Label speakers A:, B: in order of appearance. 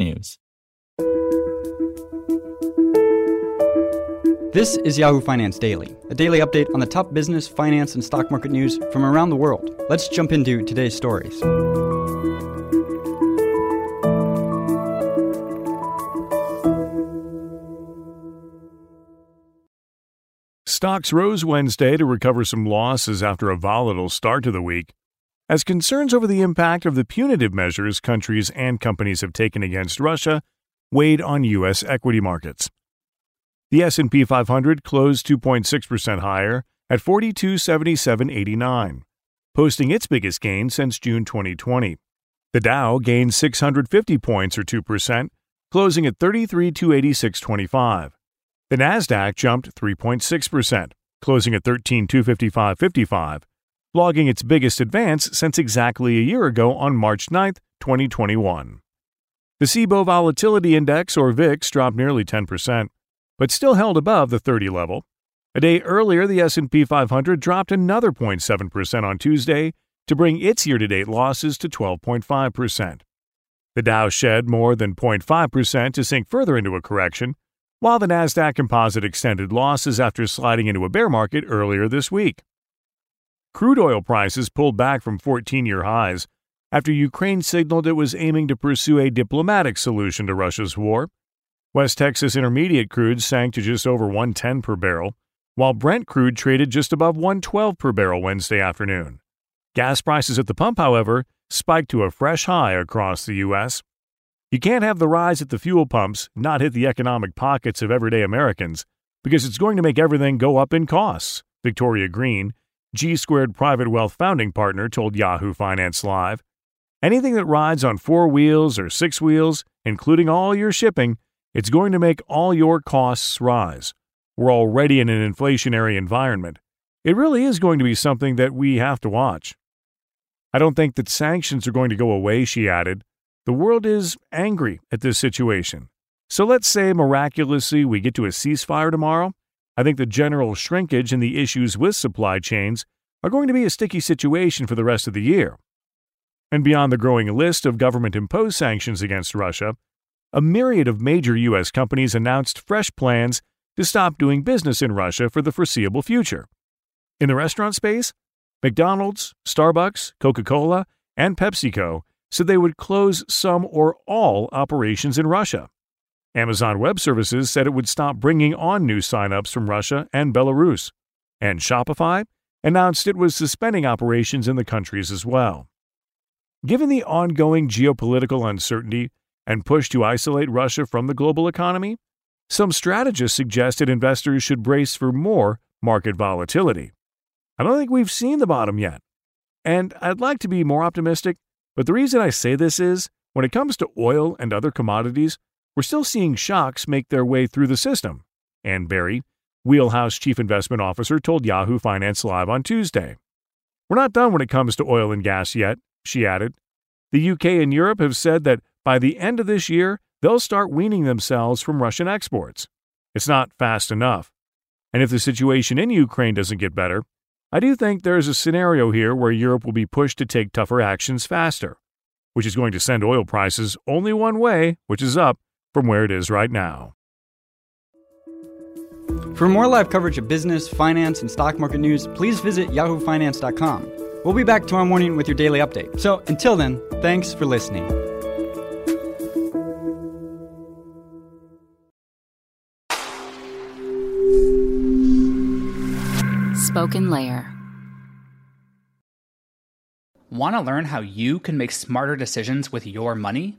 A: technews.
B: This is Yahoo Finance Daily, a daily update on the top business, finance, and stock market news from around the world. Let's jump into today's stories.
C: Stocks rose Wednesday to recover some losses after a volatile start to the week, as concerns over the impact of the punitive measures countries and companies have taken against Russia weighed on US equity markets. The S&P 500 closed 2.6% higher at 4277.89, posting its biggest gain since June 2020. The Dow gained 650 points or 2%, closing at 33,286.25. The Nasdaq jumped 3.6%, closing at 13,255.55, logging its biggest advance since exactly a year ago on March 9, 2021. The CBOE Volatility Index, or VIX, dropped nearly 10%, but still held above the 30 level. A day earlier, the S&P 500 dropped another 0.7% on Tuesday to bring its year-to-date losses to 12.5%. The Dow shed more than 0.5% to sink further into a correction, while the Nasdaq Composite extended losses after sliding into a bear market earlier this week. Crude oil prices pulled back from 14 year highs after Ukraine signaled it was aiming to pursue a diplomatic solution to Russia's war. West Texas Intermediate crude sank to just over 110 per barrel, while Brent crude traded just above 112 per barrel Wednesday afternoon. Gas prices at the pump, however, spiked to a fresh high across the U.S. You can't have the rise at the fuel pumps not hit the economic pockets of everyday Americans because it's going to make everything go up in costs, Victoria Greene, G Squared Private Wealth founding partner, told Yahoo Finance Live. Anything that rides on four wheels or six wheels, including all your shipping, it's going to make all your costs rise. We're already in an inflationary environment. It really is going to be something that we have to watch. I don't think that sanctions are going to go away, she added. The world is angry at this situation. So let's say miraculously we get to a ceasefire tomorrow. I think the general shrinkage and the issues with supply chains are going to be a sticky situation for the rest of the year. And beyond the growing list of government imposed sanctions against Russia, a myriad of major U.S. companies announced fresh plans to stop doing business in Russia for the foreseeable future. In the restaurant space, McDonald's, Starbucks, Coca Cola, and PepsiCo said they would close some or all operations in Russia. Amazon Web Services said it would stop bringing on new signups from Russia and Belarus. And Shopify announced it was suspending operations in the countries as well. Given the ongoing geopolitical uncertainty and push to isolate Russia from the global economy, some strategists suggested investors should brace for more market volatility. I don't think we've seen the bottom yet. And I'd like to be more optimistic but the reason I say this is when it comes to oil and other commodities, we're still seeing shocks make their way through the system. Ann Berry, Wheelhouse Chief Investment Officer, told Yahoo Finance Live on Tuesday. We're not done when it comes to oil and gas yet, she added. The UK and Europe have said that by the end of this year, they'll start weaning themselves from Russian exports. It's not fast enough. And if the situation in Ukraine doesn't get better, I do think there is a scenario here where Europe will be pushed to take tougher actions faster, which is going to send oil prices only one way, which is up from where it is right now.
B: For more live coverage of business, finance, and stock market news, please visit yahoofinance.com. We'll be back tomorrow morning with your daily update. So until then, thanks for listening.
D: Spoken Layer. Want to learn how you can make smarter decisions with your money?